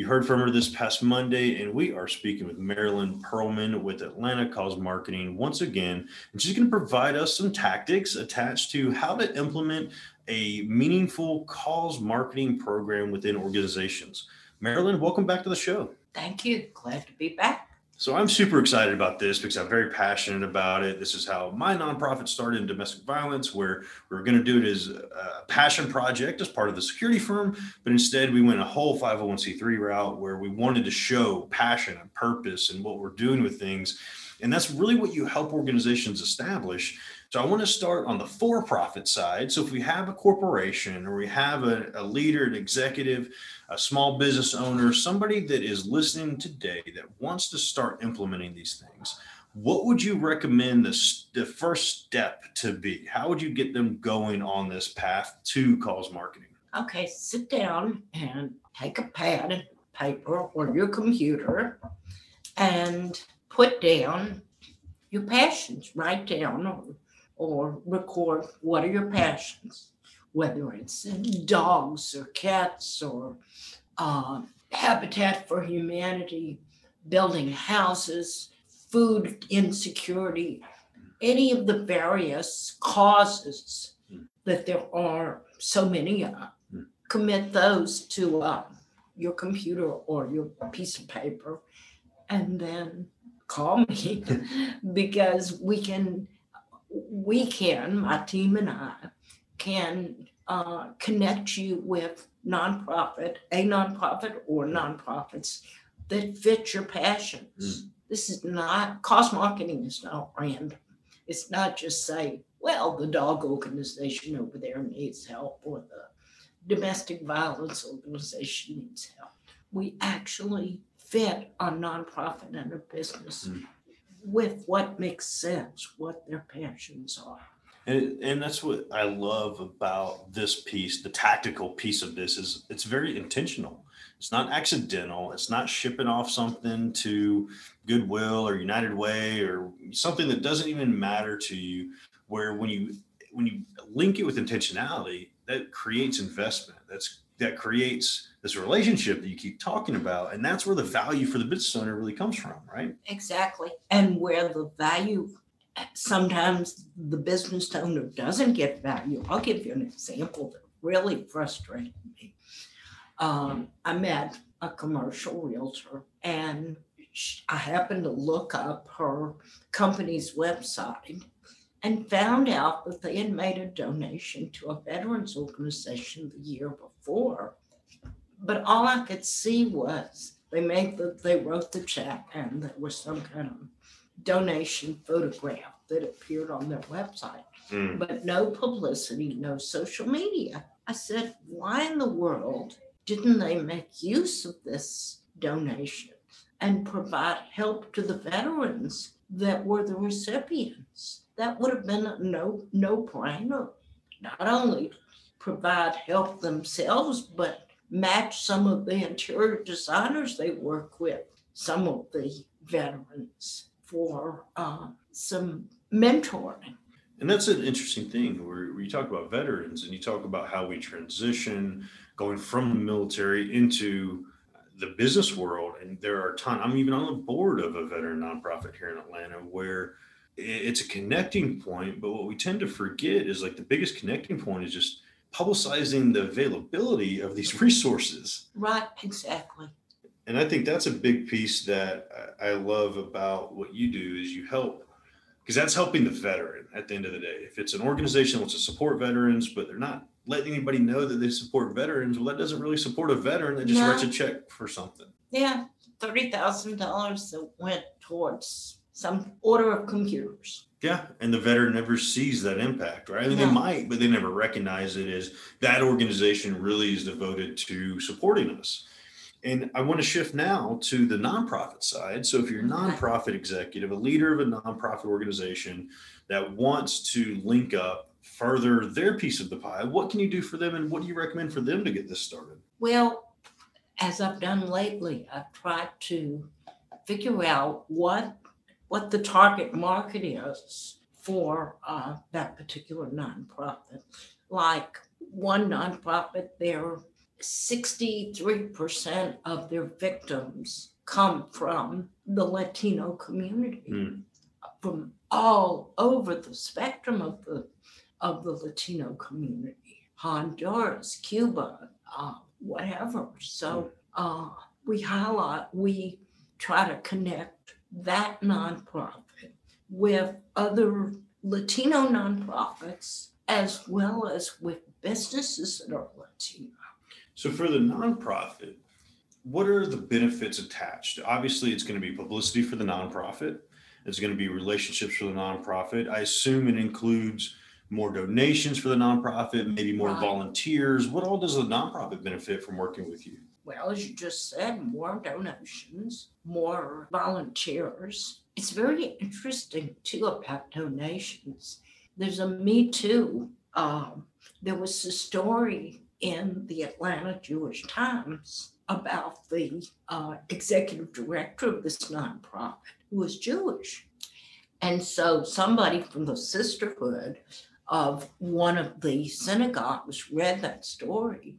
You heard from her this past Monday, and we are speaking with Marilyn Pearlman with Atlanta Cause Marketing once again. And she's going to provide us some tactics attached to how to implement a meaningful cause marketing program within organizations. Marilyn, welcome back to the show. Thank you. Glad to be back. So I'm super excited about this because I'm very passionate about it. This is how my nonprofit started in domestic violence, where we are going to do it as a passion project as part of the security firm, but instead we went a whole 501c3 route where we wanted to show passion and purpose and what we're doing with things. And that's really what you help organizations establish. So I want to start on the for-profit side. So if we have a corporation or we have a, a leader, an executive, a small business owner, somebody that is listening today that wants to start implementing these things, what would you recommend the, the first step to be? How would you get them going on this path to cause marketing? Okay, sit down and take a pad and paper or your computer and put down your passions. Write down or, or record what are your passions? Whether it's dogs or cats or uh, Habitat for Humanity, building houses, food insecurity, any of the various causes that there are so many of, commit those to uh, your computer or your piece of paper and then call me. Because we can we can my team and i can uh, connect you with nonprofit, a nonprofit or nonprofits that fit your passions. Mm. This is not cause marketing is not random. It's not just say, well, the dog organization over there needs help or the domestic violence organization needs help. We actually fit a nonprofit and a business mm. With what makes sense, what their passions are. And, and that's what I love about this piece, the tactical piece of this is it's very intentional. It's not accidental. It's not shipping off something to Goodwill or United Way or something that doesn't even matter to you. Where when you when you link it with intentionality, that creates investment. That's that creates this relationship that you keep talking about and that's where the value for the business owner really comes from right exactly and where the value sometimes the business owner doesn't get value. I'll give you an example that really frustrated me. Um, I met a commercial realtor and I happened to look up her company's website and found out that they had made a donation to a veterans organization the year before. But all I could see was they made the, they wrote the check and there was some kind of donation photograph that appeared on their website, mm. but no publicity, no social media. I said, why in the world didn't they make use of this donation and provide help to the veterans that were the recipients? That would have been no no brainer. Not only provide help themselves, but match some of the interior designers they work with, some of the veterans for uh, some mentoring. And that's an interesting thing where, where you talk about veterans and you talk about how we transition going from the military into the business world. And there are a ton, I'm even on the board of a veteran nonprofit here in Atlanta where it's a connecting point. But what we tend to forget is like the biggest connecting point is just publicizing the availability of these resources. Right, exactly and I think that's a big piece that I love about what you do is you help because that's helping the veteran at the end of the day. If it's an organization that wants to support veterans, but they're not letting anybody know that they support veterans, well, that doesn't really support a veteran that just no. writes a check for something. Yeah, thirty thousand dollars that went towards some order of computers. Yeah, and the veteran never sees that impact, right? I mean, no. they might, but they never recognize it as that organization really is devoted to supporting us. And I want to shift now to the nonprofit side. So, if you're a nonprofit executive, a leader of a nonprofit organization that wants to link up, further their piece of the pie, what can you do for them and what do you recommend for them to get this started? Well, as I've done lately, I've tried to figure out what what the target market is for uh, that particular nonprofit. Like one nonprofit, they're 63% of their victims come from the Latino community, mm. from all over the spectrum of the of the Latino community, Honduras, Cuba, uh, whatever. So uh, we highlight, we try to connect that nonprofit with other Latino nonprofits as well as with businesses that are Latino. So for the nonprofit, what are the benefits attached? Obviously, it's going to be publicity for the nonprofit. It's going to be relationships for the nonprofit. I assume it includes more donations for the nonprofit, maybe more right. volunteers. What all does the nonprofit benefit from working with you? Well, as you just said, more donations, more volunteers. It's very interesting too about donations. There's a Me Too. Um, there was a story in the Atlanta Jewish Times about the uh, executive director of this nonprofit who was Jewish. And so somebody from the sisterhood of one of the synagogues read that story,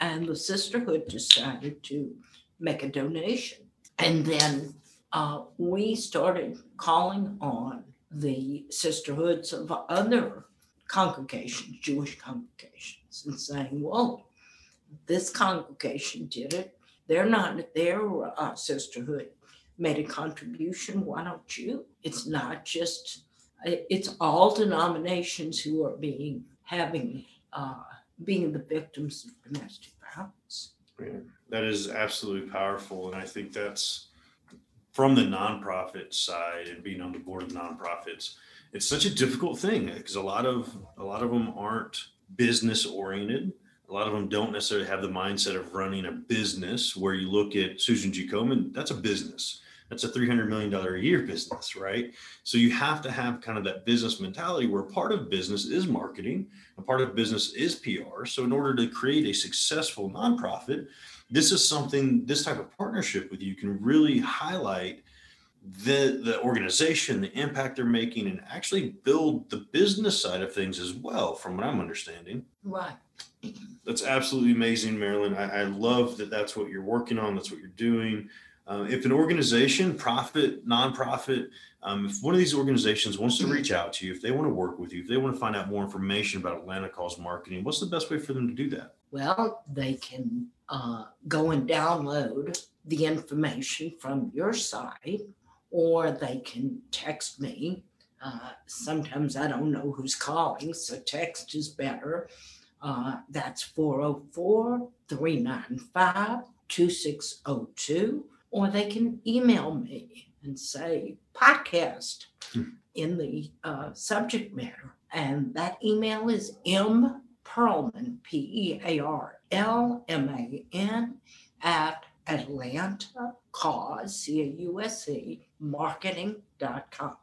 and the sisterhood decided to make a donation. And then uh, we started calling on the sisterhoods of other congregations, Jewish congregations, and saying, well, this congregation did it. They're not, their uh, sisterhood made a contribution. Why don't you? It's not just, it's all denominations who are being, having, uh, being the victims of domestic violence. Yeah, that is absolutely powerful. And I think that's from the nonprofit side and being on the board of nonprofits it's such a difficult thing because a lot of a lot of them aren't business oriented a lot of them don't necessarily have the mindset of running a business where you look at susan g komen that's a business that's a $300 million a year business right so you have to have kind of that business mentality where part of business is marketing and part of business is pr so in order to create a successful nonprofit this is something this type of partnership with you can really highlight the the organization, the impact they're making, and actually build the business side of things as well, from what I'm understanding. Right. That's absolutely amazing, Marilyn. I, I love that that's what you're working on. That's what you're doing. Uh, if an organization, profit, nonprofit, um, if one of these organizations wants to reach out to you, if they want to work with you, if they want to find out more information about Atlanta Cause Marketing, what's the best way for them to do that? Well, they can uh, go and download the information from your site or they can text me. Uh, sometimes I don't know who's calling, so text is better. Uh, that's 404 395 2602. Or they can email me and say podcast hmm. in the uh, subject matter. And that email is m Pearlman, P E A R L M A N, at Atlanta Cause, C A U S E, marketing.com.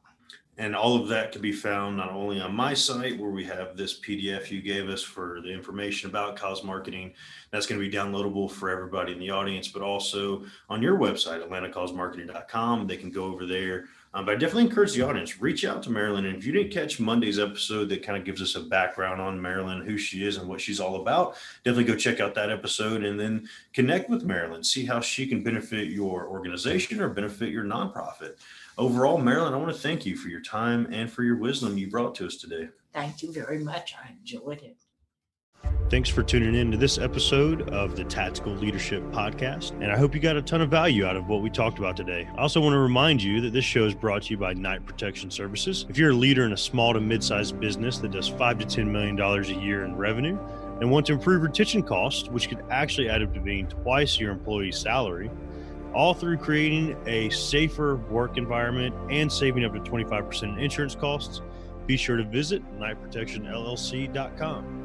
And all of that can be found not only on my site, where we have this PDF you gave us for the information about cause marketing. That's going to be downloadable for everybody in the audience, but also on your website, atlantacausemarketing.com. They can go over there. Um, but I definitely encourage the audience reach out to Marilyn. And if you didn't catch Monday's episode that kind of gives us a background on Marilyn, who she is, and what she's all about, definitely go check out that episode and then connect with Marilyn. See how she can benefit your organization or benefit your nonprofit overall, Marilyn, I want to thank you for your time and for your wisdom you brought to us today. Thank you very much. I enjoyed it. Thanks for tuning in to this episode of the Tactical Leadership Podcast. And I hope you got a ton of value out of what we talked about today. I also want to remind you that this show is brought to you by Knight Protection Services. If you're a leader in a small to mid sized business that does five to $10 million a year in revenue and want to improve retention costs, which could actually add up to being twice your employee's salary, all through creating a safer work environment and saving up to 25% in insurance costs. Be sure to visit knightprotectionllc.com.